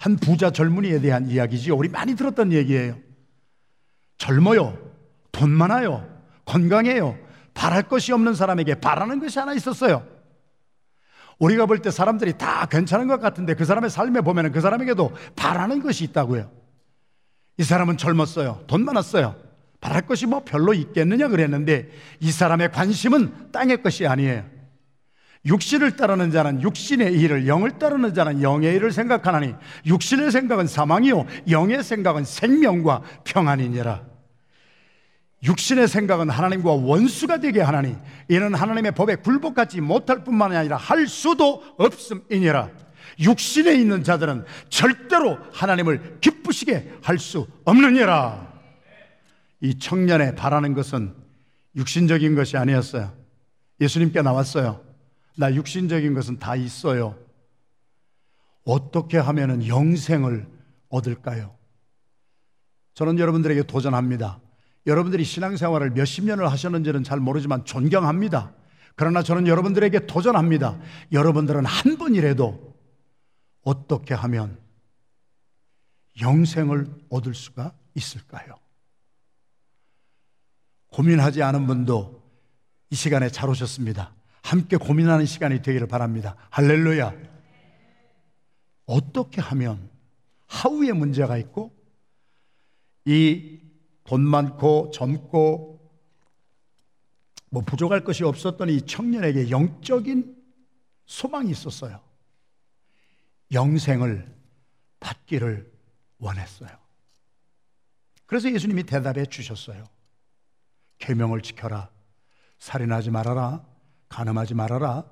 한 부자 젊은이에 대한 이야기지요. 우리 많이 들었던 얘기예요. 젊어요. 돈 많아요. 건강해요. 바랄 것이 없는 사람에게 바라는 것이 하나 있었어요. 우리가 볼 때 사람들이 다 괜찮은 것 같은데 그 사람의 삶에 보면 그 사람에게도 바라는 것이 있다고요. 이 사람은 젊었어요. 돈 많았어요. 바랄 것이 뭐 별로 있겠느냐 그랬는데 이 사람의 관심은 땅의 것이 아니에요. 육신을 따르는 자는 육신의 일을, 영을 따르는 자는 영의 일을 생각하나니 육신의 생각은 사망이요, 영의 생각은 생명과 평안이니라. 육신의 생각은 하나님과 원수가 되게 하나니 이는 하나님의 법에 굴복하지 못할 뿐만 아니라 할 수도 없음이니라. 육신에 있는 자들은 절대로 하나님을 기쁘시게 할 수 없느니라. 이 청년의 바라는 것은 육신적인 것이 아니었어요. 예수님께 나왔어요. 나 육신적인 것은 다 있어요. 어떻게 하면 영생을 얻을까요? 저는 여러분들에게 도전합니다. 여러분들이 신앙생활을 몇십 년을 하셨는지는 잘 모르지만 존경합니다. 그러나 저는 여러분들에게 도전합니다. 여러분들은 한 번이라도 어떻게 하면 영생을 얻을 수가 있을까요? 고민하지 않은 분도 이 시간에 잘 오셨습니다. 함께 고민하는 시간이 되기를 바랍니다. 할렐루야. 어떻게 하면 하우의 문제가 있고 이 돈 많고 젊고 뭐 부족할 것이 없었던 이 청년에게 영적인 소망이 있었어요. 영생을 받기를 원했어요. 그래서 예수님이 대답해 주셨어요. 계명을 지켜라. 살인하지 말아라. 가늠하지 말아라.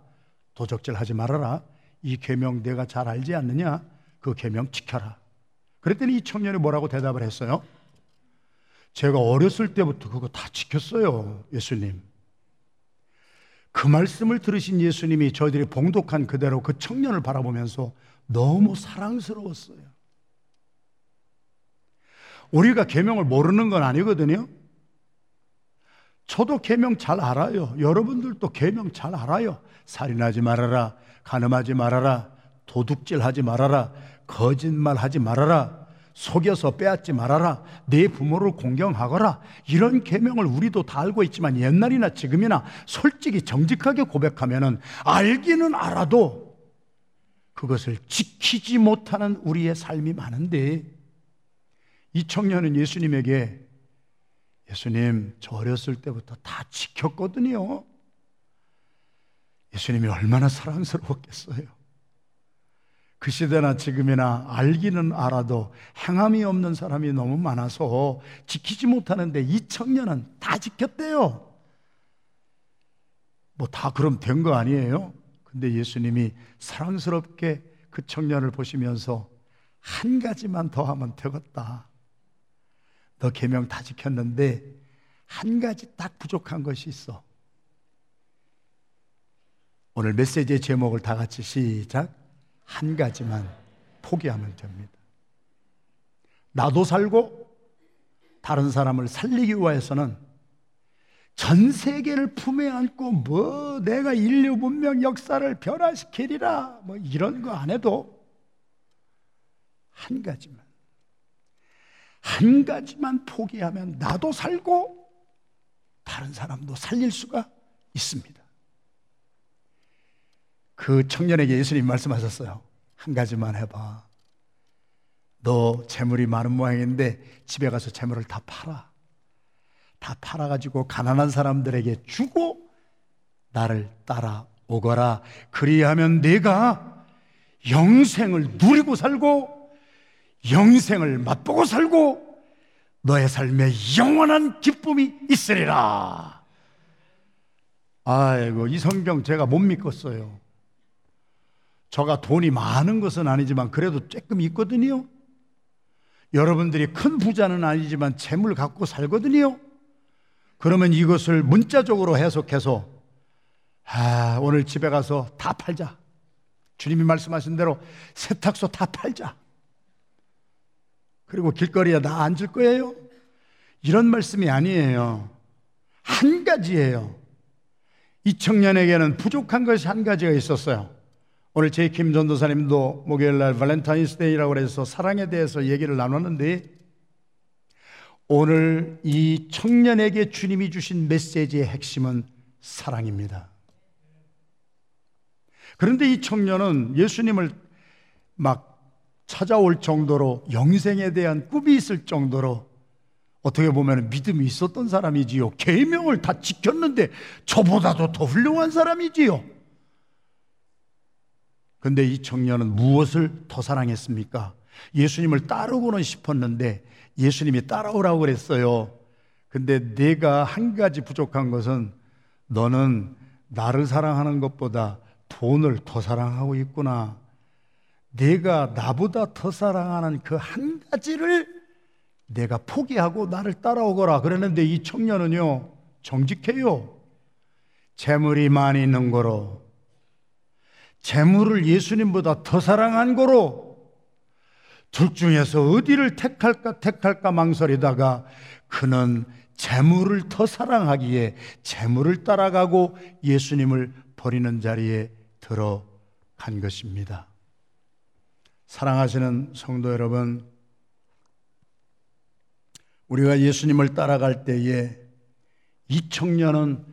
도적질하지 말아라. 이 계명 내가 잘 알지 않느냐? 그 계명 지켜라. 그랬더니 이 청년이 뭐라고 대답을 했어요? 제가 어렸을 때부터 그거 다 지켰어요, 예수님. 그 말씀을 들으신 예수님이 저희들이 봉독한 그대로 그 청년을 바라보면서 너무 사랑스러웠어요. 우리가 계명을 모르는 건 아니거든요. 저도 계명 잘 알아요. 여러분들도 계명 잘 알아요. 살인하지 말아라. 가늠하지 말아라. 도둑질하지 말아라. 거짓말하지 말아라. 속여서 빼앗지 말아라. 내 부모를 공경하거라. 이런 계명을 우리도 다 알고 있지만 옛날이나 지금이나 솔직히 정직하게 고백하면은 알기는 알아도 그것을 지키지 못하는 우리의 삶이 많은데 이 청년은 예수님에게 예수님, 저 어렸을 때부터 다 지켰거든요. 예수님이 얼마나 사랑스러웠겠어요. 그 시대나 지금이나 알기는 알아도 행함이 없는 사람이 너무 많아서 지키지 못하는데 이 청년은 다 지켰대요. 뭐 다 그럼 된 거 아니에요? 근데 예수님이 사랑스럽게 그 청년을 보시면서 한 가지만 더 하면 되겠다. 너 계명 다 지켰는데 한 가지 딱 부족한 것이 있어. 오늘 메시지의 제목을 다 같이 시작. 한 가지만 포기하면 됩니다. 나도 살고 다른 사람을 살리기 위해서는 전 세계를 품에 안고 뭐 내가 인류 문명 역사를 변화시키리라 뭐 이런 거 안 해도 한 가지만 한 가지만 포기하면 나도 살고 다른 사람도 살릴 수가 있습니다. 그 청년에게 예수님 말씀하셨어요. 한 가지만 해봐. 너 재물이 많은 모양인데 집에 가서 재물을 다 팔아. 다 팔아가지고 가난한 사람들에게 주고 나를 따라오거라. 그리하면 내가 영생을 누리고 살고 영생을 맛보고 살고 너의 삶에 영원한 기쁨이 있으리라. 아이고, 이 성경 제가 못 믿겠어요. 저가 돈이 많은 것은 아니지만 그래도 조금 있거든요. 여러분들이 큰 부자는 아니지만 재물 갖고 살거든요. 그러면 이것을 문자적으로 해석해서 아, 오늘 집에 가서 다 팔자. 주님이 말씀하신 대로 세탁소 다 팔자. 그리고 길거리에 나 앉을 거예요? 이런 말씀이 아니에요. 한 가지예요. 이 청년에게는 부족한 것이 한 가지가 있었어요. 오늘 제이킴 전도사님도 목요일 날 발렌타인스데이라고 해서 사랑에 대해서 얘기를 나눴는데 오늘 이 청년에게 주님이 주신 메시지의 핵심은 사랑입니다. 그런데 이 청년은 예수님을 막 찾아올 정도로 영생에 대한 꿈이 있을 정도로 어떻게 보면 믿음이 있었던 사람이지요. 계명을 다 지켰는데 저보다도 더 훌륭한 사람이지요. 근데 이 청년은 무엇을 더 사랑했습니까? 예수님을 따르고는 싶었는데 예수님이 따라오라고 그랬어요. 근데 내가 한 가지 부족한 것은 너는 나를 사랑하는 것보다 돈을 더 사랑하고 있구나. 내가 나보다 더 사랑하는 그 한 가지를 내가 포기하고 나를 따라오거라. 그랬는데 이 청년은요, 정직해요. 재물이 많이 있는 거로, 재물을 예수님보다 더 사랑한 거로, 둘 중에서 어디를 택할까 택할까 망설이다가 그는 재물을 더 사랑하기에 재물을 따라가고 예수님을 버리는 자리에 들어간 것입니다. 사랑하시는 성도 여러분, 우리가 예수님을 따라갈 때에 이 청년은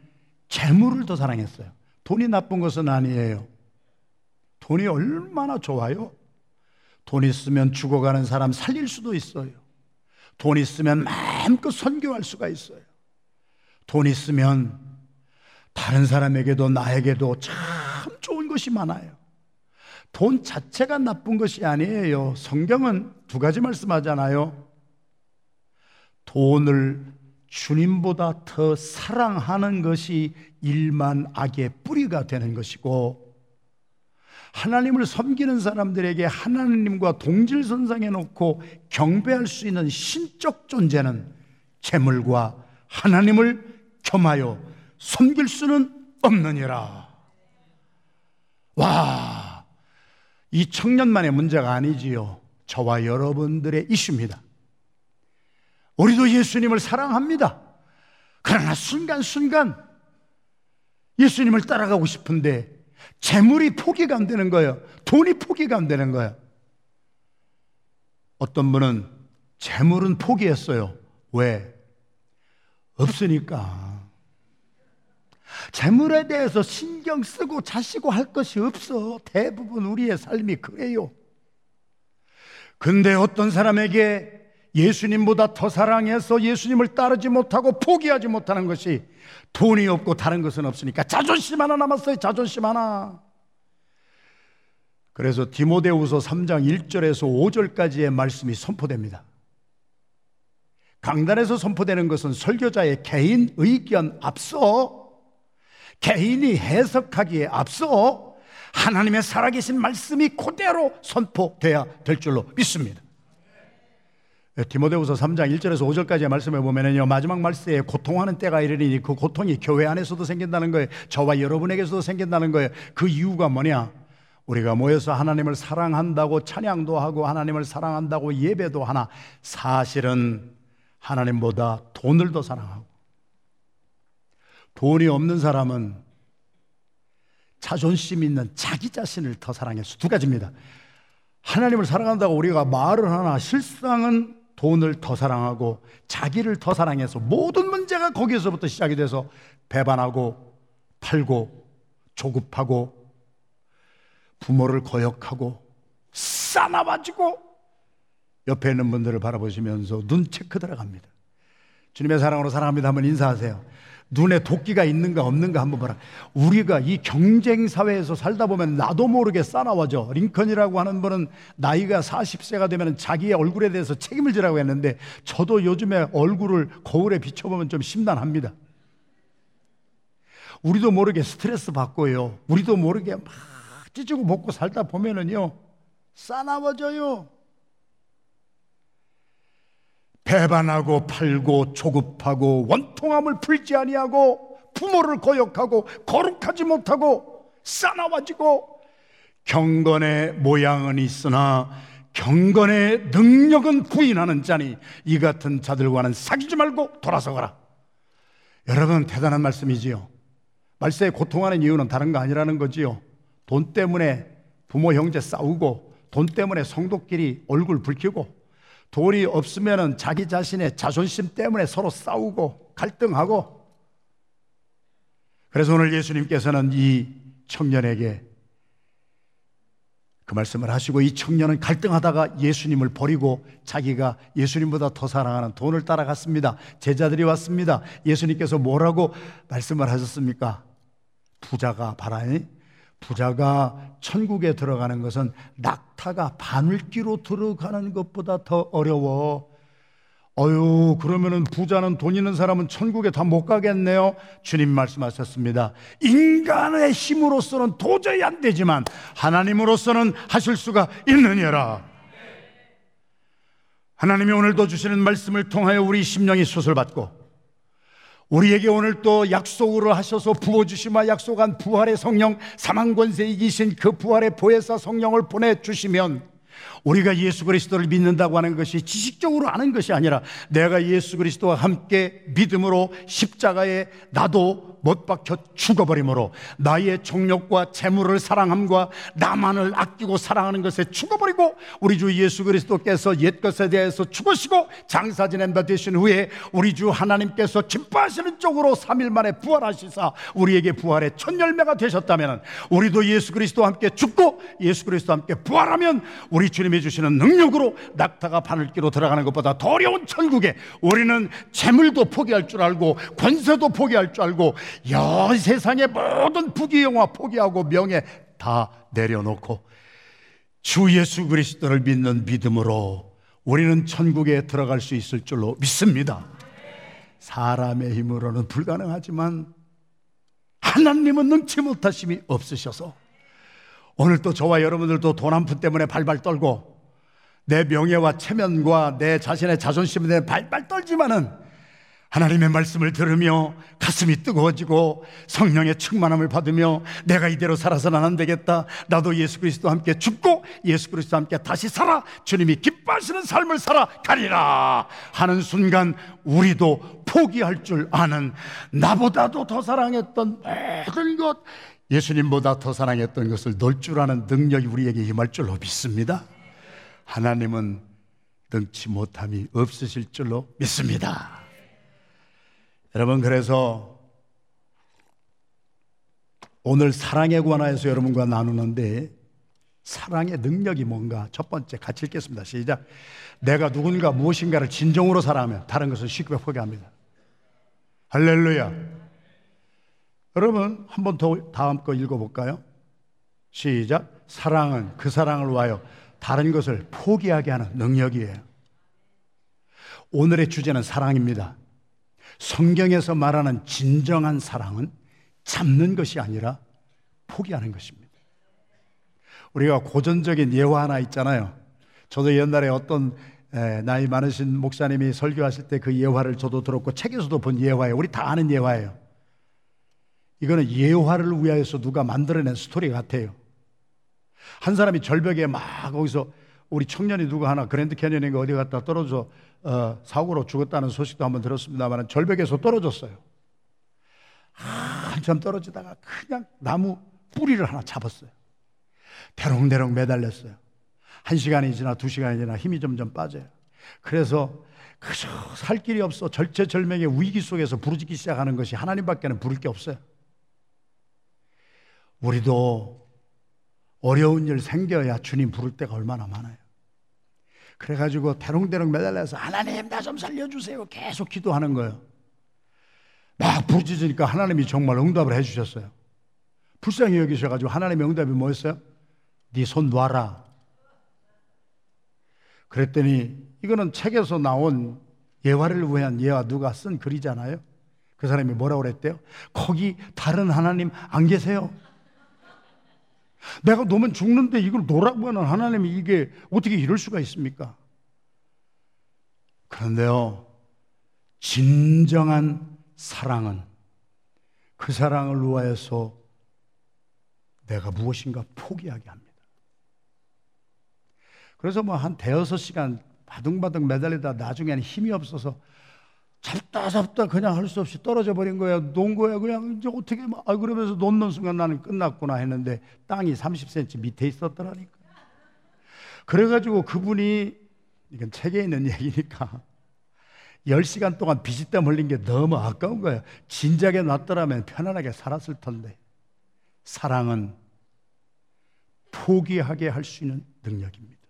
재물을 더 사랑했어요. 돈이 나쁜 것은 아니에요. 돈이 얼마나 좋아요? 돈 있으면 죽어가는 사람 살릴 수도 있어요. 돈 있으면 마음껏 선교할 수가 있어요. 돈 있으면 다른 사람에게도 나에게도 참 좋은 것이 많아요. 돈 자체가 나쁜 것이 아니에요. 성경은 두 가지 말씀하잖아요. 돈을 주님보다 더 사랑하는 것이 일만 악의 뿌리가 되는 것이고 하나님을 섬기는 사람들에게 하나님과 동질선상에 놓고 경배할 수 있는 신적 존재는 재물과 하나님을 겸하여 섬길 수는 없느니라. 와, 이 청년만의 문제가 아니지요. 저와 여러분들의 이슈입니다. 우리도 예수님을 사랑합니다. 그러나 순간순간 예수님을 따라가고 싶은데 재물이 포기가 안 되는 거예요. 돈이 포기가 안 되는 거예요. 어떤 분은 재물은 포기했어요. 왜? 없으니까. 재물에 대해서 신경 쓰고 자시고 할 것이 없어. 대부분 우리의 삶이 그래요. 근데 어떤 사람에게 예수님보다 더 사랑해서 예수님을 따르지 못하고 포기하지 못하는 것이 돈이 없고 다른 것은 없으니까 자존심 하나 남았어요. 자존심 하나. 그래서 디모데후서 3장 1절에서 5절까지의 말씀이 선포됩니다. 강단에서 선포되는 것은 설교자의 개인 의견 앞서 개인이 해석하기에 앞서 하나님의 살아계신 말씀이 그대로 선포돼야 될 줄로 믿습니다. 예, 디모데후서 3장 1절에서 5절까지의 말씀을 보면은요 마지막 말씀에 고통하는 때가 이르니 그 고통이 교회 안에서도 생긴다는 거예요. 저와 여러분에게서도 생긴다는 거예요. 그 이유가 뭐냐? 우리가 모여서 하나님을 사랑한다고 찬양도 하고 하나님을 사랑한다고 예배도 하나 사실은 하나님보다 돈을 더 사랑하고 돈이 없는 사람은 자존심 있는 자기 자신을 더 사랑해서 두 가지입니다 하나님을 사랑한다고 우리가 말을 하나 실상은 돈을 더 사랑하고 자기를 더 사랑해서 모든 문제가 거기에서부터 시작이 돼서 배반하고 팔고 조급하고 부모를 거역하고 싸나가지고 옆에 있는 분들을 바라보시면서 눈 체크 들어갑니다. 주님의 사랑으로 사랑합니다. 한번 인사하세요. 눈에 도끼가 있는가 없는가 한번 봐라. 우리가 이 경쟁 사회에서 살다 보면 나도 모르게 싸나워져. 링컨이라고 하는 분은 나이가 40세가 되면 자기의 얼굴에 대해서 책임을 지라고 했는데 저도 요즘에 얼굴을 거울에 비춰보면 좀 심란합니다. 우리도 모르게 스트레스 받고요. 우리도 모르게 막 찌지고 먹고 살다 보면은요. 싸나워져요. 배반하고 팔고 조급하고 원통함을 풀지 아니하고 부모를 거역하고 거룩하지 못하고 싸나워지고 경건의 모양은 있으나 경건의 능력은 부인하는 자니 이 같은 자들과는 사귀지 말고 돌아서거라. 여러분 대단한 말씀이지요. 말세에 고통하는 이유는 다른 거 아니라는 거지요. 돈 때문에 부모 형제 싸우고 돈 때문에 성도끼리 얼굴 붉히고 돈이 없으면 자기 자신의 자존심 때문에 서로 싸우고 갈등하고 그래서 오늘 예수님께서는 이 청년에게 그 말씀을 하시고 이 청년은 갈등하다가 예수님을 버리고 자기가 예수님보다 더 사랑하는 돈을 따라갔습니다. 제자들이 왔습니다. 예수님께서 뭐라고 말씀을 하셨습니까? 부자가 바라니 부자가 천국에 들어가는 것은 낙타가 바늘기로 들어가는 것보다 더 어려워. 어유 그러면은 부자는 돈 있는 사람은 천국에 다 못 가겠네요. 주님 말씀하셨습니다. 인간의 힘으로서는 도저히 안 되지만 하나님으로서는 하실 수가 있느니라. 하나님이 오늘도 주시는 말씀을 통하여 우리 심령이 수술받고 우리에게 오늘 또 약속으로 하셔서 부어주시마 약속한 부활의 성령 사망 권세 이기신 그 부활의 보혜사 성령을 보내주시면 우리가 예수 그리스도를 믿는다고 하는 것이 지식적으로 아는 것이 아니라 내가 예수 그리스도와 함께 믿음으로 십자가에 나도 못 박혀 죽어버림으로 나의 정욕과 재물을 사랑함과 나만을 아끼고 사랑하는 것에 죽어버리고 우리 주 예수 그리스도께서 옛것에 대해서 죽으시고 장사 지낸 바 되신 후에 우리 주 하나님께서 기뻐하시는 쪽으로 3일 만에 부활하시사 우리에게 부활의 첫 열매가 되셨다면 우리도 예수 그리스도와 함께 죽고 예수 그리스도와 함께 부활하면 우리 주님이 주시는 능력으로 낙타가 바늘기로 들어가는 것보다 더 어려운 천국에 우리는 재물도 포기할 줄 알고 권세도 포기할 줄 알고 여 세상의 모든 부귀영화 포기하고 명예 다 내려놓고 주 예수 그리스도를 믿는 믿음으로 우리는 천국에 들어갈 수 있을 줄로 믿습니다. 사람의 힘으로는 불가능하지만 하나님은 능치 못하심이 없으셔서 오늘 또 저와 여러분들도 돈 한 푼 때문에 발발 떨고 내 명예와 체면과 내 자신의 자존심에 발발 떨지만은 하나님의 말씀을 들으며 가슴이 뜨거워지고 성령의 충만함을 받으며 내가 이대로 살아서는 안 되겠다. 나도 예수 그리스도와 함께 죽고 예수 그리스도와 함께 다시 살아 주님이 기뻐하시는 삶을 살아 가리라 하는 순간 우리도 포기할 줄 아는 나보다도 더 사랑했던 모든 것 예수님보다 더 사랑했던 것을 넣을 줄 아는 능력이 우리에게 임할 줄로 믿습니다. 하나님은 능치 못함이 없으실 줄로 믿습니다. 여러분 그래서 오늘 사랑에 관하여서 여러분과 나누는데 사랑의 능력이 뭔가 첫 번째 같이 읽겠습니다. 시작. 내가 누군가 무엇인가를 진정으로 사랑하면 다른 것은 쉽게 포기합니다. 할렐루야. 여러분 한 번 더 다음 거 읽어볼까요? 시작. 사랑은 그 사랑을 위하여 다른 것을 포기하게 하는 능력이에요. 오늘의 주제는 사랑입니다. 성경에서 말하는 진정한 사랑은 잡는 것이 아니라 포기하는 것입니다. 우리가 고전적인 예화 하나 있잖아요. 저도 옛날에 어떤 나이 많으신 목사님이 설교하실 때 그 예화를 저도 들었고 책에서도 본 예화예요. 우리 다 아는 예화예요. 이거는 예화를 위하여서 누가 만들어낸 스토리 같아요. 한 사람이 절벽에 막 거기서 우리 청년이 누가 하나 그랜드 캐년인가 어디 갔다 떨어져 어, 사고로 죽었다는 소식도 한번 들었습니다만 절벽에서 떨어졌어요. 한참 떨어지다가 그냥 나무 뿌리를 하나 잡았어요. 대롱대롱 매달렸어요. 한 시간이 지나 두 시간이 지나 힘이 점점 빠져요. 그래서 그저 살 길이 없어 절체절명의 위기 속에서 부르짖기 시작하는 것이 하나님밖에는 부를 게 없어요. 우리도 어려운 일 생겨야 주님 부를 때가 얼마나 많아요. 그래가지고 대롱대롱 매달려서 하나님 나 좀 살려주세요. 계속 기도하는 거예요. 막 부르짖으니까 하나님이 정말 응답을 해주셨어요. 불쌍히 여기셔가지고 하나님의 응답이 뭐였어요? 네 손 놔라. 그랬더니 이거는 책에서 나온 예화를 위한 예화 누가 쓴 글이잖아요. 그 사람이 뭐라고 그랬대요? 거기 다른 하나님 안 계세요? 내가 놓으면 죽는데 이걸 놓으라고 하는 하나님이 이게 어떻게 이럴 수가 있습니까? 그런데요, 진정한 사랑은 그 사랑을 위하여서 내가 무엇인가 포기하게 합니다. 그래서 뭐 한 대여섯 시간 바둥바둥 매달리다 나중에는 힘이 없어서 잡다 잡다 그냥 할 수 없이 떨어져 버린 거야. 놓은 거야. 그냥 이제 어떻게 아 그러면서 놓는 순간 나는 끝났구나 했는데 땅이 30cm 밑에 있었더라니까. 그래가지고 그분이 이건 책에 있는 얘기니까 10시간 동안 비지땀 흘린 게 너무 아까운 거예요. 진작에 놨더라면 편안하게 살았을 텐데. 사랑은 포기하게 할 수 있는 능력입니다.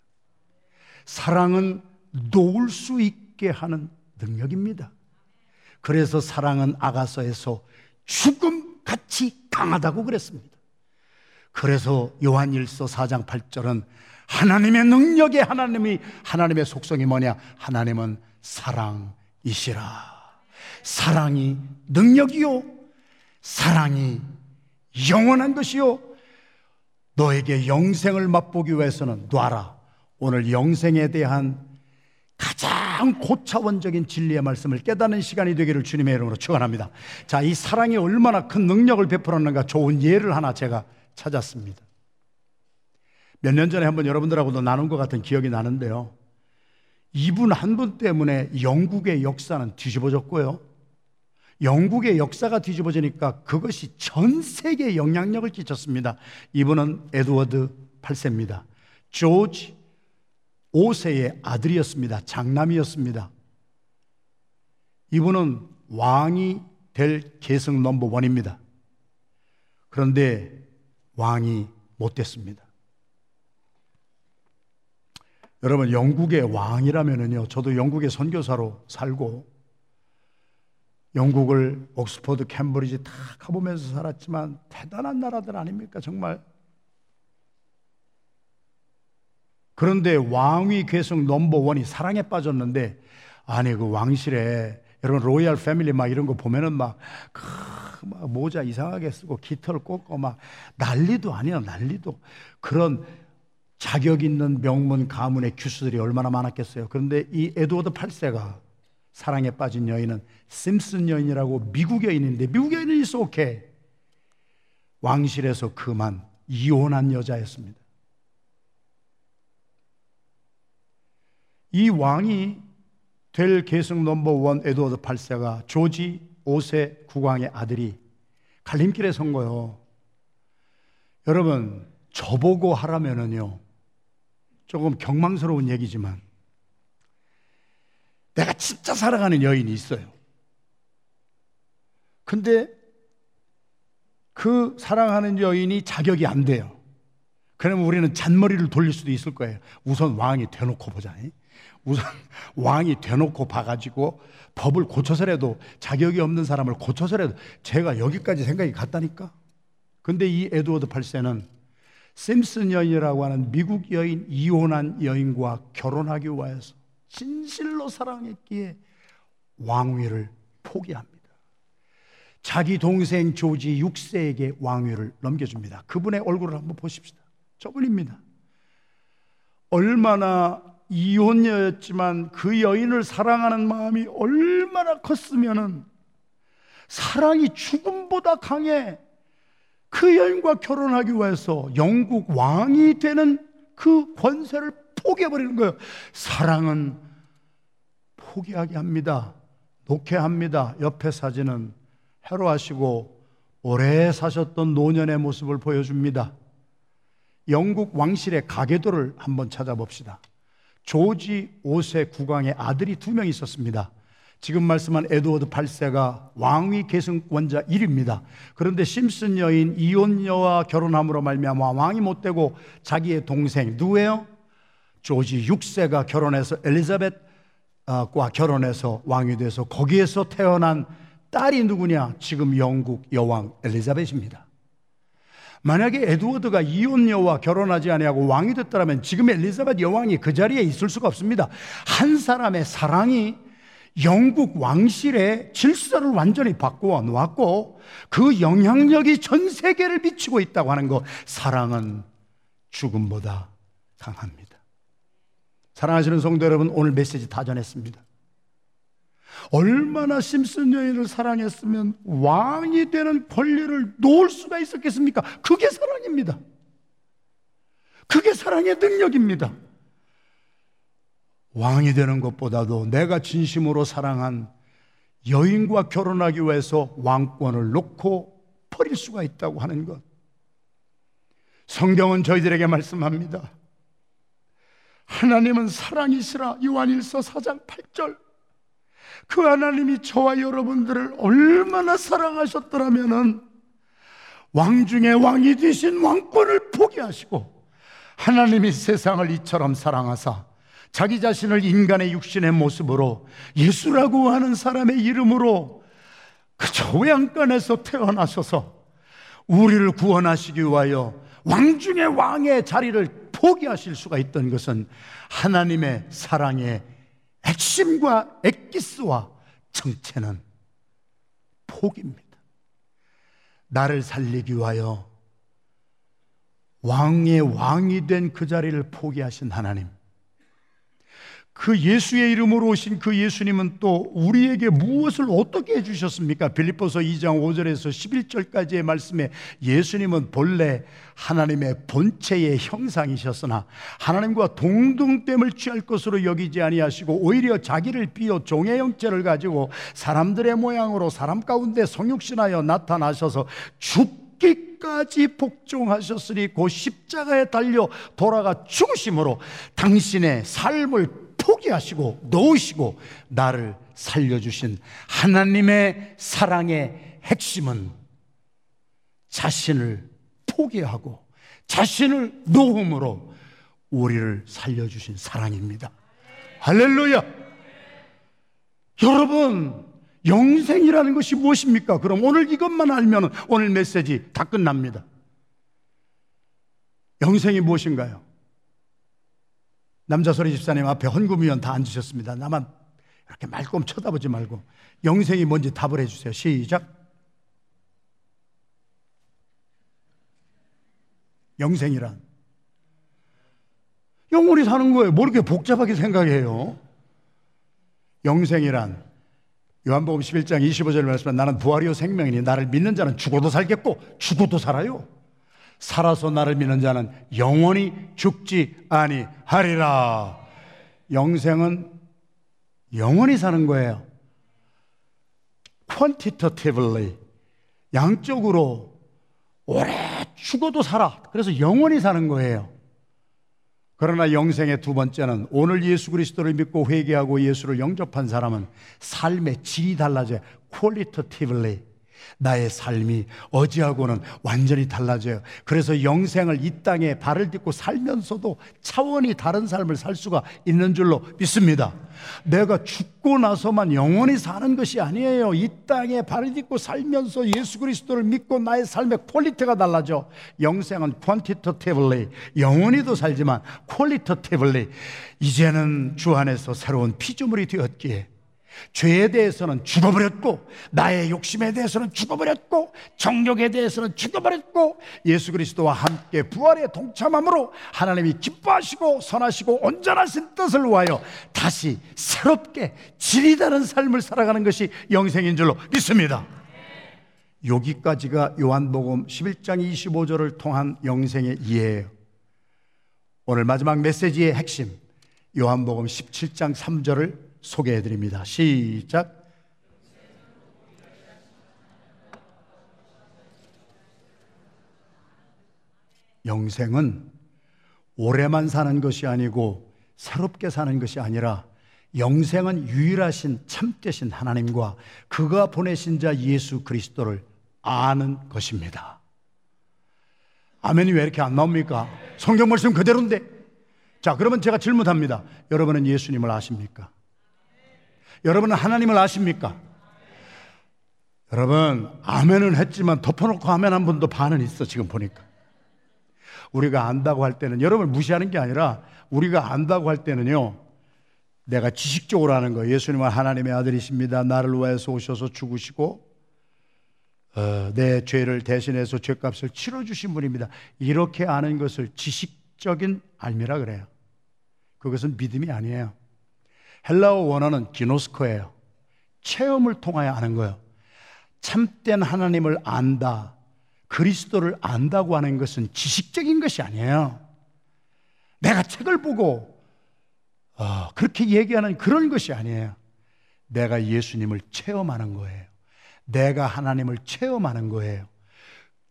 사랑은 놓을 수 있게 하는 능력입니다. 그래서 사랑은 아가서에서 죽음 같이 강하다고 그랬습니다. 그래서 요한일서 4장 8절은 하나님의 능력에 하나님이 하나님의 속성이 뭐냐? 하나님은 사랑이시라. 사랑이 능력이요. 사랑이 영원한 것이요. 너에게 영생을 맛보기 위해서는 놔라. 오늘 영생에 대한 가장 고차원적인 진리의 말씀을 깨닫는 시간이 되기를 주님의 이름으로 축원합니다. 자, 이 사랑이 얼마나 큰 능력을 베풀었는가 좋은 예를 하나 제가 찾았습니다. 몇 년 전에 한번 여러분들하고도 나눈 것 같은 기억이 나는데요. 이분 한 분 때문에 영국의 역사는 뒤집어졌고요. 영국의 역사가 뒤집어지니까 그것이 전 세계에 영향력을 끼쳤습니다. 이분은 에드워드 8세입니다. 조지 5세의 아들이었습니다. 장남이었습니다. 이분은 왕이 될 계승 넘버 원입니다. 그런데 왕이 못 됐습니다. 여러분, 영국의 왕이라면요. 저도 영국의 선교사로 살고 영국을 옥스퍼드, 캠브리지 다 가보면서 살았지만 대단한 나라들 아닙니까? 정말. 그런데 왕위 계속 넘버 원이 사랑에 빠졌는데 아니 그 왕실에 여러분 로얄 패밀리 막 이런 거 보면은 막, 그, 막 모자 이상하게 쓰고 깃털 꽂고 막 난리도 아니야 난리도 그런 자격 있는 명문 가문의 규수들이 얼마나 많았겠어요. 그런데 이 에드워드 8세가 사랑에 빠진 여인은 심슨 여인이라고 미국 여인인데 미국 여인은 있어 오케이. 왕실에서 그만 이혼한 여자였습니다. 이 왕이 될 계승 넘버 원 에드워드 8세가 조지 5세 국왕의 아들이 갈림길에 선 거요. 여러분, 저보고 하라면은요, 조금 경망스러운 얘기지만, 내가 진짜 사랑하는 여인이 있어요. 근데 그 사랑하는 여인이 자격이 안 돼요. 그러면 우리는 잔머리를 돌릴 수도 있을 거예요. 우선 왕이 대놓고 보자. 우선 왕이 대놓고 봐가지고 법을 고쳐서라도 자격이 없는 사람을 고쳐서라도 제가 여기까지 생각이 갔다니까. 근데 이 에드워드 8세는 심슨 여인이라고 하는 미국 여인, 이혼한 여인과 결혼하기 위해서 진실로 사랑했기에 왕위를 포기합니다. 자기 동생 조지 6세에게 왕위를 넘겨줍니다. 그분의 얼굴을 한번 보십시다. 저분입니다. 얼마나 이혼녀였지만 그 여인을 사랑하는 마음이 얼마나 컸으면은 사랑이 죽음보다 강해 그 여인과 결혼하기 위해서 영국 왕이 되는 그 권세를 포기해버리는 거예요. 사랑은 포기하게 합니다. 놓게 합니다. 옆에 사진은 해로하시고 오래 사셨던 노년의 모습을 보여줍니다. 영국 왕실의 가계도를 한번 찾아봅시다. 조지 5세 국왕의 아들이 두 명 있었습니다. 지금 말씀한 에드워드 8세가 왕위 계승권자 1입니다. 그런데 심슨 여인 이혼녀와 결혼함으로 말미암아 왕이 못 되고 자기의 동생 누구예요? 조지 6세가 결혼해서 엘리자벳과 결혼해서 왕이 돼서 거기에서 태어난 딸이 누구냐? 지금 영국 여왕 엘리자벳입니다. 만약에 에드워드가 이혼녀와 결혼하지 아니하고 왕이 됐더라면 지금 엘리자벳 여왕이 그 자리에 있을 수가 없습니다. 한 사람의 사랑이 영국 왕실의 질서를 완전히 바꾸어 놓았고 그 영향력이 전 세계를 미치고 있다고 하는 것 사랑은 죽음보다 강합니다. 사랑하시는 성도 여러분, 오늘 메시지 다 전했습니다. 얼마나 심슨 여인을 사랑했으면 왕이 되는 권리를 놓을 수가 있었겠습니까? 그게 사랑입니다. 그게 사랑의 능력입니다. 왕이 되는 것보다도 내가 진심으로 사랑한 여인과 결혼하기 위해서 왕권을 놓고 버릴 수가 있다고 하는 것. 성경은 저희들에게 말씀합니다. 하나님은 사랑이시라 요한일서 4장 8절 그 하나님이 저와 여러분들을 얼마나 사랑하셨더라면은 왕 중에 왕이 되신 왕권을 포기하시고 하나님이 세상을 이처럼 사랑하사 자기 자신을 인간의 육신의 모습으로 예수라고 하는 사람의 이름으로 그저 외양간에서 태어나셔서 우리를 구원하시기 위하여 왕 중의 왕의 자리를 포기하실 수가 있던 것은 하나님의 사랑의 핵심과 엑기스와 정체는 포기입니다. 나를 살리기 위하여 왕의 왕이 된 그 자리를 포기하신 하나님. 그 예수의 이름으로 오신 그 예수님은 또 우리에게 무엇을 어떻게 해주셨습니까? 빌립보서 2장 5절에서 11절까지의 말씀에 예수님은 본래 하나님의 본체의 형상이셨으나 하나님과 동등됨을 취할 것으로 여기지 아니하시고 오히려 자기를 비어 종의 형체를 가지고 사람들의 모양으로 사람 가운데 성육신하여 나타나셔서 죽기까지 복종하셨으니 그 십자가에 달려 돌아가 죽으심으로 당신의 삶을 포기하시고 놓으시고 나를 살려주신 하나님의 사랑의 핵심은 자신을 포기하고 자신을 놓음으로 우리를 살려주신 사랑입니다. 할렐루야! 여러분, 영생이라는 것이 무엇입니까? 그럼 오늘 이것만 알면 오늘 메시지 다 끝납니다. 영생이 무엇인가요? 남자소리 집사님 앞에 헌금위원 다 앉으셨습니다. 나만 이렇게 말꼼 쳐다보지 말고 영생이 뭔지 답을 해주세요. 시작. 영생이란 영원히 사는 거예요. 뭐 이렇게 복잡하게 생각해요? 영생이란 요한복음 11장 25절 말씀에 나는 부활이요 생명이니 나를 믿는 자는 죽어도 살겠고 죽어도 살아요. 살아서 나를 믿는 자는 영원히 죽지 아니하리라. 영생은 영원히 사는 거예요. quantitatively 양적으로 오래 죽어도 살아. 그래서 영원히 사는 거예요. 그러나 영생의 두 번째는 오늘 예수 그리스도를 믿고 회개하고 예수를 영접한 사람은 삶의 질이 달라져요. qualitatively 나의 삶이 어제하고는 완전히 달라져요. 그래서 영생을 이 땅에 발을 딛고 살면서도 차원이 다른 삶을 살 수가 있는 줄로 믿습니다. 내가 죽고 나서만 영원히 사는 것이 아니에요. 이 땅에 발을 딛고 살면서 예수 그리스도를 믿고 나의 삶의 quality가 달라져. 영생은 quantitatively 영원히도 살지만 qualitatively 이제는 주 안에서 새로운 피조물이 되었기에 죄에 대해서는 죽어버렸고 나의 욕심에 대해서는 죽어버렸고 정욕에 대해서는 죽어버렸고 예수 그리스도와 함께 부활에 동참함으로 하나님이 기뻐하시고 선하시고 온전하신 뜻을 위하여 다시 새롭게 질이 다른 삶을 살아가는 것이 영생인 줄로 믿습니다. 여기까지가 요한복음 11장 25절을 통한 영생의 이해예요. 오늘 마지막 메시지의 핵심 요한복음 17장 3절을 소개해 드립니다. 시작. 영생은 오래만 사는 것이 아니고 새롭게 사는 것이 아니라 영생은 유일하신 참되신 하나님과 그가 보내신 자 예수 그리스도를 아는 것입니다. 아멘이 왜 이렇게 안 나옵니까? 성경 말씀 그대로인데. 자, 그러면 제가 질문합니다. 여러분은 예수님을 아십니까? 여러분은 하나님을 아십니까? 여러분, 아멘은 했지만 덮어놓고 아멘 한 분도 반은 있어, 지금 보니까. 우리가 안다고 할 때는, 여러분을 무시하는 게 아니라, 우리가 안다고 할 때는요, 내가 지식적으로 하는 거예요. 예수님은 하나님의 아들이십니다. 나를 위해서 오셔서 죽으시고, 어, 내 죄를 대신해서 죄값을 치러주신 분입니다. 이렇게 아는 것을 지식적인 알미라 그래요. 그것은 믿음이 아니에요. 헬라어 원어는 기노스코예요. 체험을 통하여 아는 거예요. 참된 하나님을 안다. 그리스도를 안다고 하는 것은 지식적인 것이 아니에요. 내가 책을 보고 어, 그렇게 얘기하는 그런 것이 아니에요. 내가 예수님을 체험하는 거예요. 내가 하나님을 체험하는 거예요.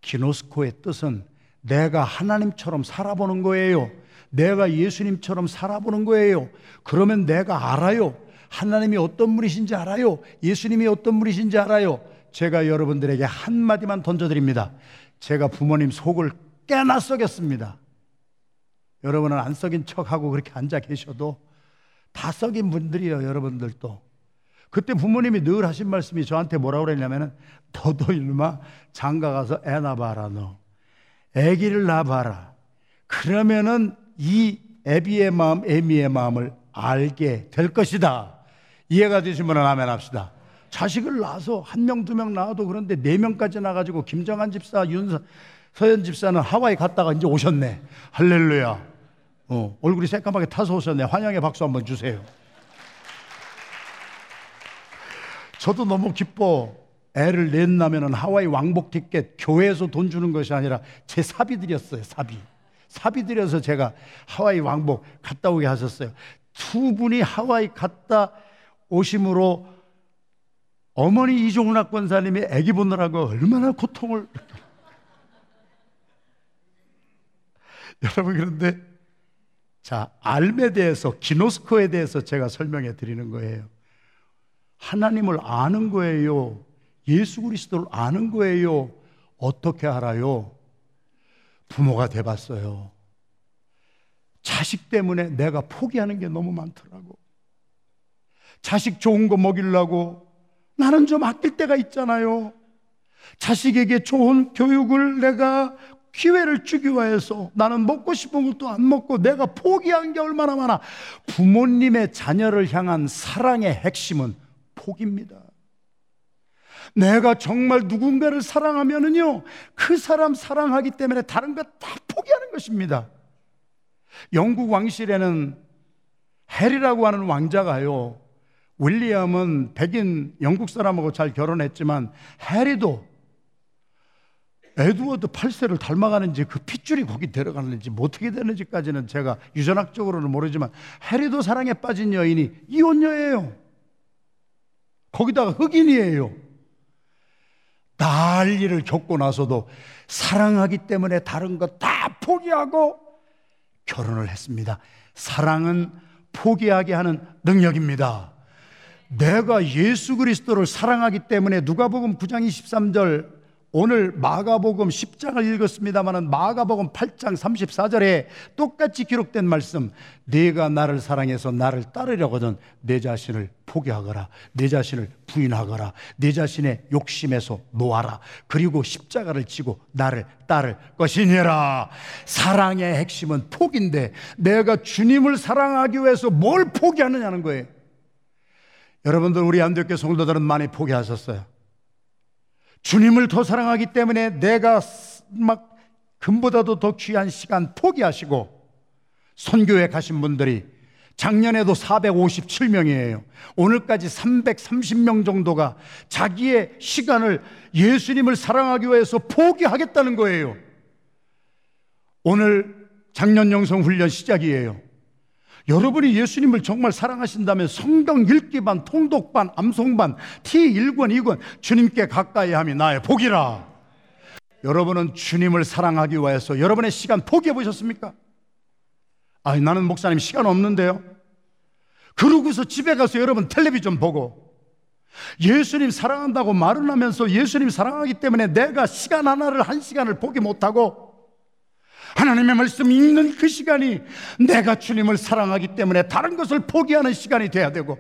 기노스코의 뜻은 내가 하나님처럼 살아보는 거예요. 내가 예수님처럼 살아보는 거예요. 그러면 내가 알아요. 하나님이 어떤 분이신지 알아요. 예수님이 어떤 분이신지 알아요. 제가 여러분들에게 한마디만 던져드립니다. 제가 부모님 속을 깨나 썩였습니다. 여러분은 안 썩인 척하고 그렇게 앉아 계셔도 다 썩인 분들이에요, 여러분들도. 그때 부모님이 늘 하신 말씀이 저한테 뭐라고 그랬냐면은 너도 일마 장가 가서 애 낳아봐라 너. 애기를 낳아봐라. 그러면은 이 애비의 마음, 애미의 마음을 알게 될 것이다. 이해가 되시면 아멘 합시다. 자식을 낳아서 한 명, 두 명 낳아도 그런데 네 명까지 나가지고 김정한 집사, 윤서현 집사는 하와이 갔다가 이제 오셨네. 할렐루야. 어, 얼굴이 새까맣게 타서 오셨네. 환영의 박수 한번 주세요. 저도 너무 기뻐. 애를 냈나면은 하와이 왕복 티켓 교회에서 돈 주는 것이 아니라 제 사비 들였어요. 사비. 사비 들여서 제가 하와이 왕복 갔다 오게 하셨어요. 두 분이 하와이 갔다 오심으로 어머니 이종락 권사님이 아기 보느라고 얼마나 고통을 여러분 그런데 자 알에 대해서 기노스코에 대해서 제가 설명해 드리는 거예요. 하나님을 아는 거예요. 예수 그리스도를 아는 거예요. 어떻게 알아요? 부모가 돼 봤어요. 자식 때문에 내가 포기하는 게 너무 많더라고. 자식 좋은 거 먹이려고 나는 좀 아낄 때가 있잖아요. 자식에게 좋은 교육을 내가 기회를 주기 위해서 나는 먹고 싶은 것도 안 먹고 내가 포기한 게 얼마나 많아. 부모님의 자녀를 향한 사랑의 핵심은 포기입니다. 내가 정말 누군가를 사랑하면은요, 그 사람 사랑하기 때문에 다른 것 다 포기하는 것입니다. 영국 왕실에는 해리라고 하는 왕자가요, 윌리엄은 백인 영국 사람하고 잘 결혼했지만 해리도 에드워드 8세를 닮아가는지 그 핏줄이 거기 들어가는지 뭐 어떻게 되는지까지는 제가 유전학적으로는 모르지만 해리도 사랑에 빠진 여인이 이혼녀예요. 거기다가 흑인이에요. 난리를 겪고 나서도 사랑하기 때문에 다른 것 다 포기하고 결혼을 했습니다. 사랑은 포기하게 하는 능력입니다. 내가 예수 그리스도를 사랑하기 때문에 누가복음 9장 23절 오늘 마가복음 10장을 읽었습니다마는 마가복음 8장 34절에 똑같이 기록된 말씀 네가 나를 사랑해서 나를 따르려거든 내 자신을 포기하거라 내 자신을 부인하거라 내 자신의 욕심에서 놓아라. 그리고 십자가를 지고 나를 따를 것이니라. 사랑의 핵심은 포기인데 내가 주님을 사랑하기 위해서 뭘 포기하느냐는 거예요. 여러분들 우리 안되교 성도들은 많이 포기하셨어요 주님을 더 사랑하기 때문에 내가 막 금보다도 더 귀한 시간 포기하시고 선교에 가신 분들이 작년에도 457명이에요. 오늘까지 330명 정도가 자기의 시간을 예수님을 사랑하기 위해서 포기하겠다는 거예요. 오늘 작년 영성 훈련 시작이에요. 여러분이 예수님을 정말 사랑하신다면 성경 읽기반, 통독반, 암송반, T1권, 2권 주님께 가까이 함이 나의 복이라. 여러분은 주님을 사랑하기 위해서 여러분의 시간 포기해 보셨습니까? 아니, 나는 목사님 시간 없는데요. 그러고서 집에 가서 여러분 텔레비전 보고 예수님 사랑한다고 말은 하면서 예수님 사랑하기 때문에 내가 시간 하나를 한 시간을 보기 못하고 하나님의 말씀 읽는 그 시간이 내가 주님을 사랑하기 때문에 다른 것을 포기하는 시간이 돼야 되고.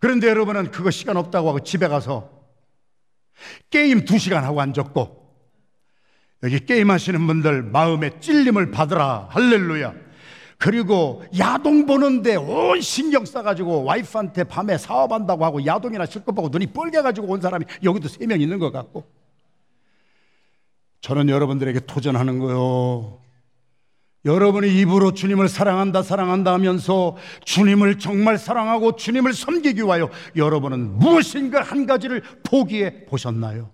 그런데 여러분은 그거 시간 없다고 하고 집에 가서 게임 두 시간 하고 앉았고 여기 게임하시는 분들 마음에 찔림을 받으라. 할렐루야. 그리고 야동 보는데 온 신경 써가지고 와이프한테 밤에 사업한다고 하고 야동이나 실컷 보고 눈이 뻘개가지고 온 사람이 여기도 세 명 있는 것 같고 저는 여러분들에게 도전하는 거요. 여러분이 입으로 주님을 사랑한다, 사랑한다 하면서 주님을 정말 사랑하고 주님을 섬기기 위하여 여러분은 무엇인가 한 가지를 포기해 보셨나요?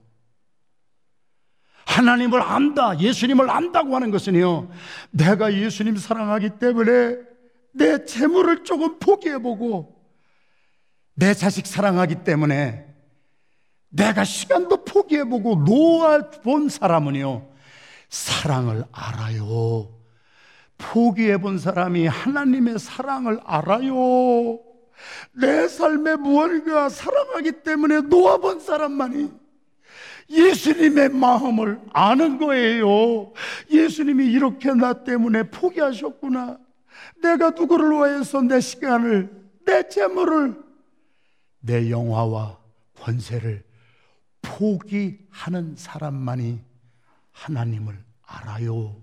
하나님을 안다, 예수님을 안다고 하는 것은요, 내가 예수님 사랑하기 때문에 내 재물을 조금 포기해 보고 내 자식 사랑하기 때문에 내가 시간도 포기해보고 놓아 본 사람은요, 사랑을 알아요. 포기해 본 사람이 하나님의 사랑을 알아요. 내 삶에 무언가 사랑하기 때문에 놓아본 사람만이 예수님의 마음을 아는 거예요. 예수님이 이렇게 나 때문에 포기하셨구나. 내가 누구를 위해서 내 시간을, 내 재물을, 내 영화와 권세를 포기하는 사람만이 하나님을 알아요.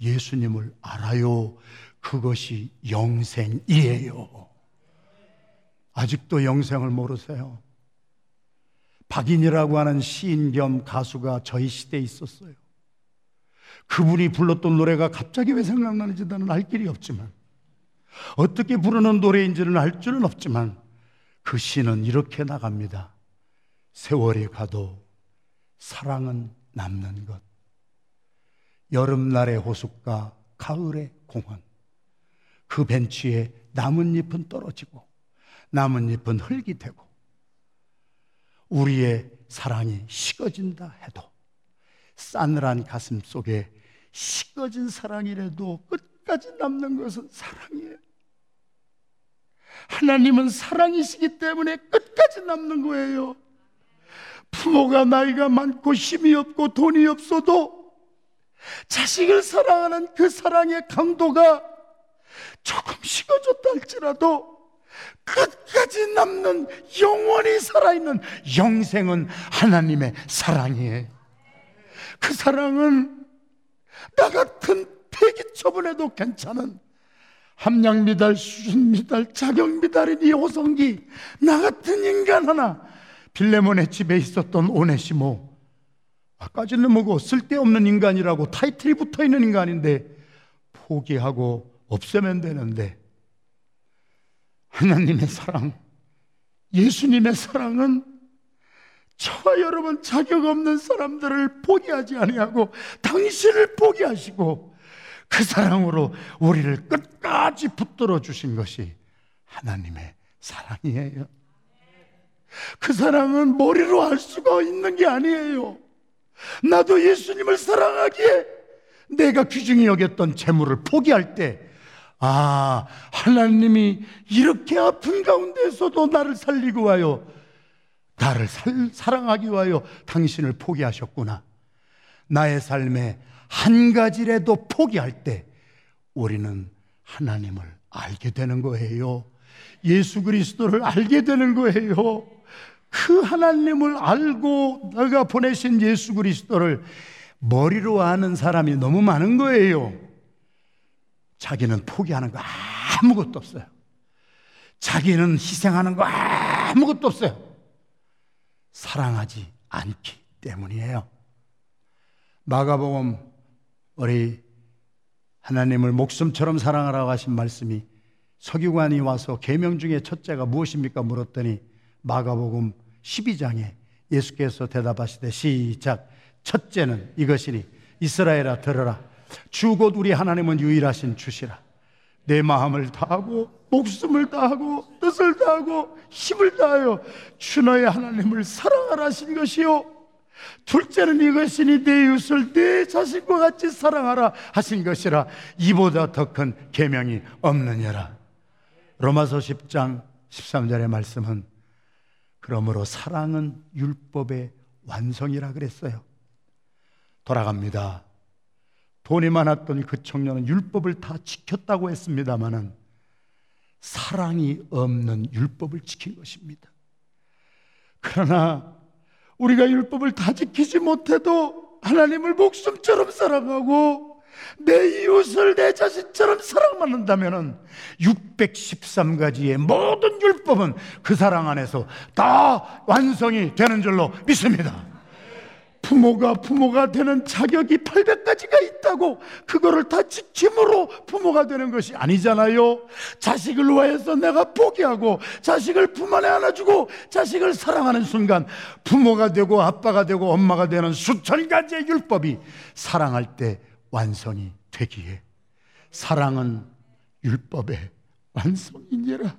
예수님을 알아요. 그것이 영생이에요. 아직도 영생을 모르세요. 박인이라고 하는 시인 겸 가수가 저희 시대에 있었어요. 그분이 불렀던 노래가 갑자기 왜 생각나는지 나는 알 길이 없지만, 어떻게 부르는 노래인지는 알 줄은 없지만, 그 시는 이렇게 나갑니다. 세월이 가도 사랑은 남는 것. 여름날의 호숫가, 가을의 공원. 그 벤치에 나뭇잎은 떨어지고, 나뭇잎은 흙이 되고, 우리의 사랑이 식어진다 해도, 싸늘한 가슴 속에 식어진 사랑이라도 끝까지 남는 것은 사랑이에요. 하나님은 사랑이시기 때문에 끝까지 남는 거예요. 부모가 나이가 많고 힘이 없고 돈이 없어도 자식을 사랑하는 그 사랑의 강도가 조금 식어졌다 할지라도 끝까지 남는 영원히 살아있는 영생은 하나님의 사랑이에요. 그 사랑은 나 같은 폐기 처분해도 괜찮은 함량 미달, 수준 미달, 자격 미달인 이 호성기 나 같은 인간 하나 빌레몬의 집에 있었던 오네시모 아까지는 뭐고 쓸데없는 인간이라고 타이틀이 붙어 있는 인간인데 포기하고 없애면 되는데 하나님의 사랑, 예수님의 사랑은 저와 여러분 자격 없는 사람들을 포기하지 아니하고 당신을 포기하시고 그 사랑으로 우리를 끝까지 붙들어 주신 것이 하나님의 사랑이에요. 그 사랑은 머리로 알 수가 있는 게 아니에요. 나도 예수님을 사랑하기에 내가 귀중히 여겼던 재물을 포기할 때, 아, 하나님이 이렇게 아픈 가운데서도 나를 살리고 와요. 나를 살, 사랑하기 위하여 당신을 포기하셨구나. 나의 삶에 한 가지라도 포기할 때 우리는 하나님을 알게 되는 거예요. 예수 그리스도를 알게 되는 거예요. 그 하나님을 알고 내가 보내신 예수 그리스도를 머리로 아는 사람이 너무 많은 거예요. 자기는 포기하는 거 아무것도 없어요. 자기는 희생하는 거 아무것도 없어요. 사랑하지 않기 때문이에요. 마가복음 우리 하나님을 목숨처럼 사랑하라고 하신 말씀이 서기관이 와서 계명 중에 첫째가 무엇입니까 물었더니 마가복음 12장에 예수께서 대답하시되 시작. 첫째는 이것이니 이스라엘아 들어라. 주 곧 우리 하나님은 유일하신 주시라. 내 마음을 다하고 목숨을 다하고 뜻을 다하고 힘을 다하여 주 너의 하나님을 사랑하라 하신 것이요. 둘째는 이것이니 내 이웃을 내 자신과 같이 사랑하라 하신 것이라. 이보다 더 큰 계명이 없느냐라. 로마서 10장 13절의 말씀은 그러므로 사랑은 율법의 완성이라 그랬어요. 돌아갑니다. 돈이 많았던 그 청년은 율법을 다 지켰다고 했습니다마는 사랑이 없는 율법을 지킨 것입니다. 그러나 우리가 율법을 다 지키지 못해도 하나님을 목숨처럼 사랑하고 내 이웃을 내 자신처럼 사랑만 한다면 613가지의 모든 율법은 그 사랑 안에서 다 완성이 되는 줄로 믿습니다. 부모가 부모가 되는 자격이 800가지가 있다고 그거를 다 지킴으로 부모가 되는 것이 아니잖아요. 자식을 위해서 내가 포기하고 자식을 품 안에 안아주고 자식을 사랑하는 순간 부모가 되고 아빠가 되고 엄마가 되는 수천 가지의 율법이 사랑할 때 완성이 되기에 사랑은 율법의 완성이니라.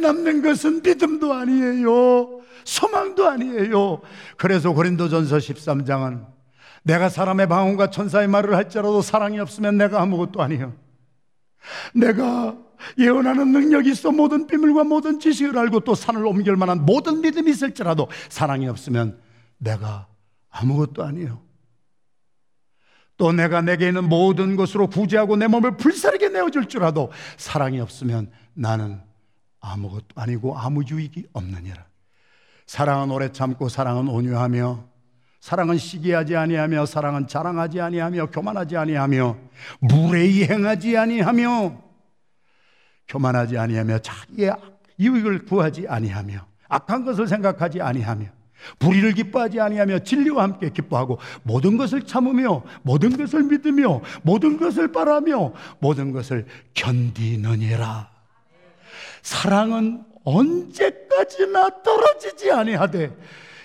남는 것은 믿음도 아니에요. 소망도 아니에요. 그래서 고린도전서 13장은 내가 사람의 방언과 천사의 말을 할지라도 사랑이 없으면 내가 아무것도 아니에요. 내가 예언하는 능력이 있어 모든 비밀과 모든 지식을 알고 또 산을 옮길 만한 모든 믿음이 있을지라도 사랑이 없으면 내가 아무것도 아니에요. 또 내가 내게 있는 모든 것으로 구제하고 내 몸을 불사르게 내어줄 줄라도 사랑이 없으면 나는 아무것도 아니고 아무 유익이 없느니라. 사랑은 오래 참고 사랑은 온유하며 사랑은 시기하지 아니하며 사랑은 자랑하지 아니하며 교만하지 아니하며 무례히 행하지 아니하며 교만하지 아니하며 자기의 유익을 구하지 아니하며 악한 것을 생각하지 아니하며 불의를 기뻐하지 아니하며 진리와 함께 기뻐하고 모든 것을 참으며 모든 것을 믿으며 모든 것을 바라며 모든 것을 견디느니라. 사랑은 언제까지나 떨어지지 아니하되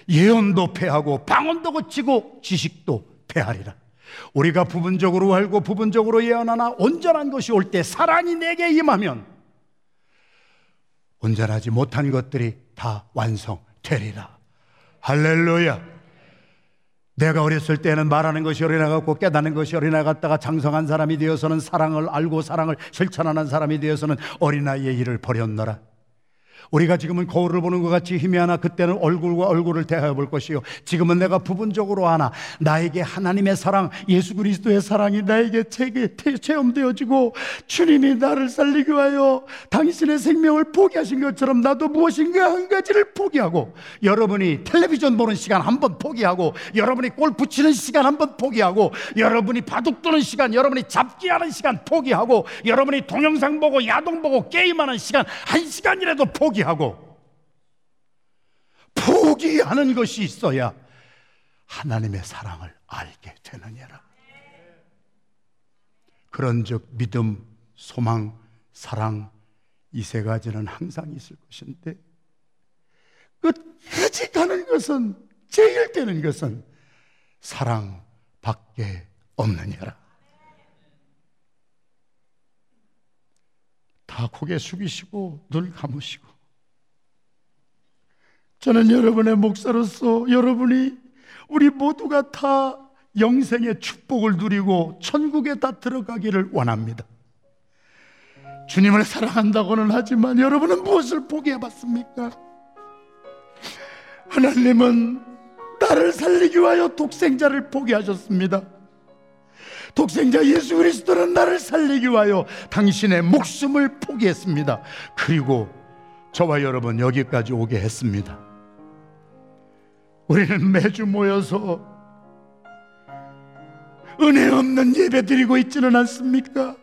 예언도 패하고 방언도 고치고 지식도 패하리라. 우리가 부분적으로 알고 부분적으로 예언하나 온전한 것이 올 때 사랑이 내게 임하면 온전하지 못한 것들이 다 완성되리라. 할렐루야. 내가 어렸을 때는 말하는 것이 어린아같고 깨닫는 것이 어린아 같다가 장성한 사람이 되어서는 사랑을 알고 사랑을 실천하는 사람이 되어서는 어린아이의 일을 버렸노라. 우리가 지금은 거울을 보는 것 같이 힘이 하나 그때는 얼굴과 얼굴을 대하여 볼 것이요. 지금은 내가 부분적으로 하나 나에게 하나님의 사랑 예수 그리스도의 사랑이 나에게 체험되어지고 주님이 나를 살리기 위하여 당신의 생명을 포기하신 것처럼 나도 무엇인가 한 가지를 포기하고 여러분이 텔레비전 보는 시간 한 번 포기하고 여러분이 골프 치는 시간 한 번 포기하고 여러분이 바둑 두는 시간 여러분이 잡기 하는 시간 포기하고 여러분이 동영상 보고 야동 보고 게임하는 시간 한 시간이라도 포기 포기하고 포기하는 것이 있어야 하나님의 사랑을 알게 되느니라. 그런즉 믿음, 소망, 사랑 이 세 가지는 항상 있을 것인데 끝까지 가는 것은 제일 되는 것은 사랑밖에 없느니라. 다 고개 숙이시고 눈 감으시고 저는 여러분의 목사로서 여러분이 우리 모두가 다 영생의 축복을 누리고 천국에 다 들어가기를 원합니다. 주님을 사랑한다고는 하지만 여러분은 무엇을 포기해 봤습니까? 하나님은 나를 살리기 위하여 독생자를 포기하셨습니다. 독생자 예수 그리스도는 나를 살리기 위하여 당신의 목숨을 포기했습니다. 그리고 저와 여러분 여기까지 오게 했습니다. 우리는 매주 모여서 은혜 없는 예배 드리고 있지는 않습니까?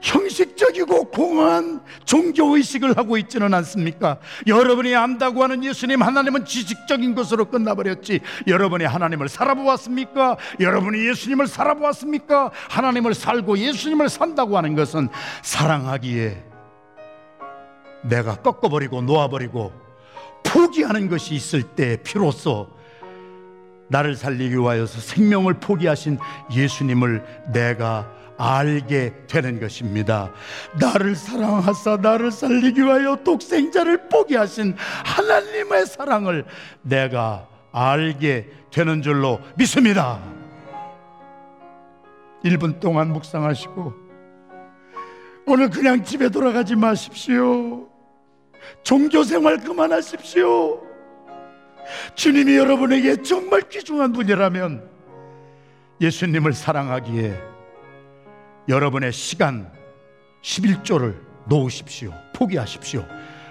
형식적이고 공허한 종교의식을 하고 있지는 않습니까? 여러분이 안다고 하는 예수님 하나님은 지식적인 것으로 끝나버렸지 여러분이 하나님을 살아보았습니까? 여러분이 예수님을 살아보았습니까? 하나님을 살고 예수님을 산다고 하는 것은 사랑하기에 내가 꺾어버리고 놓아버리고 포기하는 것이 있을 때 비로소 나를 살리기 위하여서 생명을 포기하신 예수님을 내가 알게 되는 것입니다. 나를 사랑하사 나를 살리기 위하여 독생자를 포기하신 하나님의 사랑을 내가 알게 되는 줄로 믿습니다. 1분 동안 묵상하시고 오늘 그냥 집에 돌아가지 마십시오. 종교 생활 그만하십시오. 주님이 여러분에게 정말 귀중한 분이라면 예수님을 사랑하기에 여러분의 시간 11조를 놓으십시오. 포기하십시오.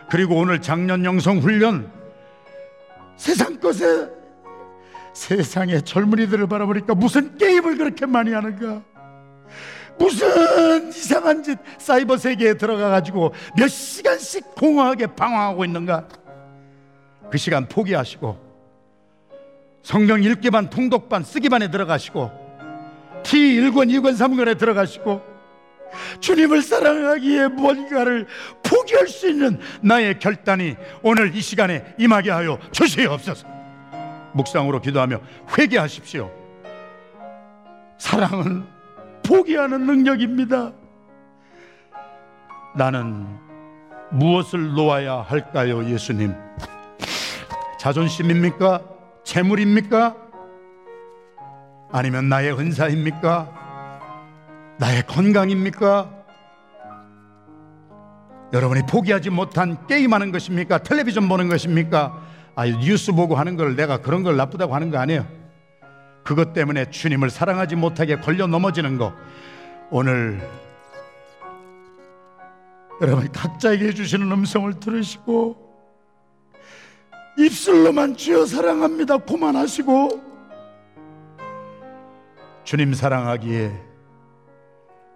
그리고 오늘 작년 영성 훈련 세상 것에 세상의 젊은이들을 바라보니까 무슨 게임을 그렇게 많이 하는가? 무슨 이상한 짓 사이버 세계에 들어가 가지고 몇 시간씩 공허하게 방황하고 있는가? 그 시간 포기하시고 성경 읽기반 통독반 쓰기반에 들어가시고 T 1권 2권 3권에 들어가시고 주님을 사랑하기에 뭔가를 포기할 수 있는 나의 결단이 오늘 이 시간에 임하게 하여 주시옵소서. 묵상으로 기도하며 회개하십시오. 사랑은 포기하는 능력입니다. 나는 무엇을 놓아야 할까요, 예수님? 자존심입니까? 재물입니까? 아니면 나의 은사입니까? 나의 건강입니까? 여러분이 포기하지 못한 게임하는 것입니까? 텔레비전 보는 것입니까? 아, 뉴스 보고 하는 걸 내가 그런 걸 나쁘다고 하는 거 아니에요. 그것 때문에 주님을 사랑하지 못하게 걸려 넘어지는 거. 오늘 여러분 각자에게 해주시는 음성을 들으시고 입술로만 주여 사랑합니다 고만하시고 주님 사랑하기에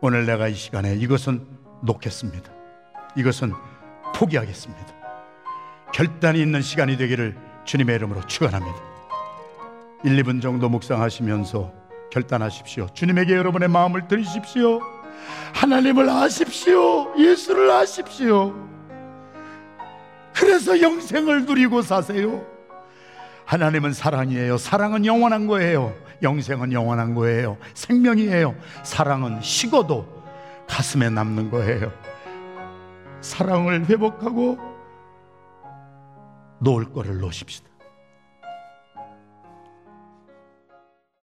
오늘 내가 이 시간에 이것은 놓겠습니다. 이것은 포기하겠습니다. 결단이 있는 시간이 되기를 주님의 이름으로 축원합니다. 1, 2분 정도 묵상하시면서 결단하십시오. 주님에게 여러분의 마음을 드리십시오. 하나님을 아십시오. 예수를 아십시오. 그래서 영생을 누리고 사세요. 하나님은 사랑이에요. 사랑은 영원한 거예요. 영생은 영원한 거예요. 생명이에요. 사랑은 식어도 가슴에 남는 거예요. 사랑을 회복하고 놓을 거를 놓으십시다.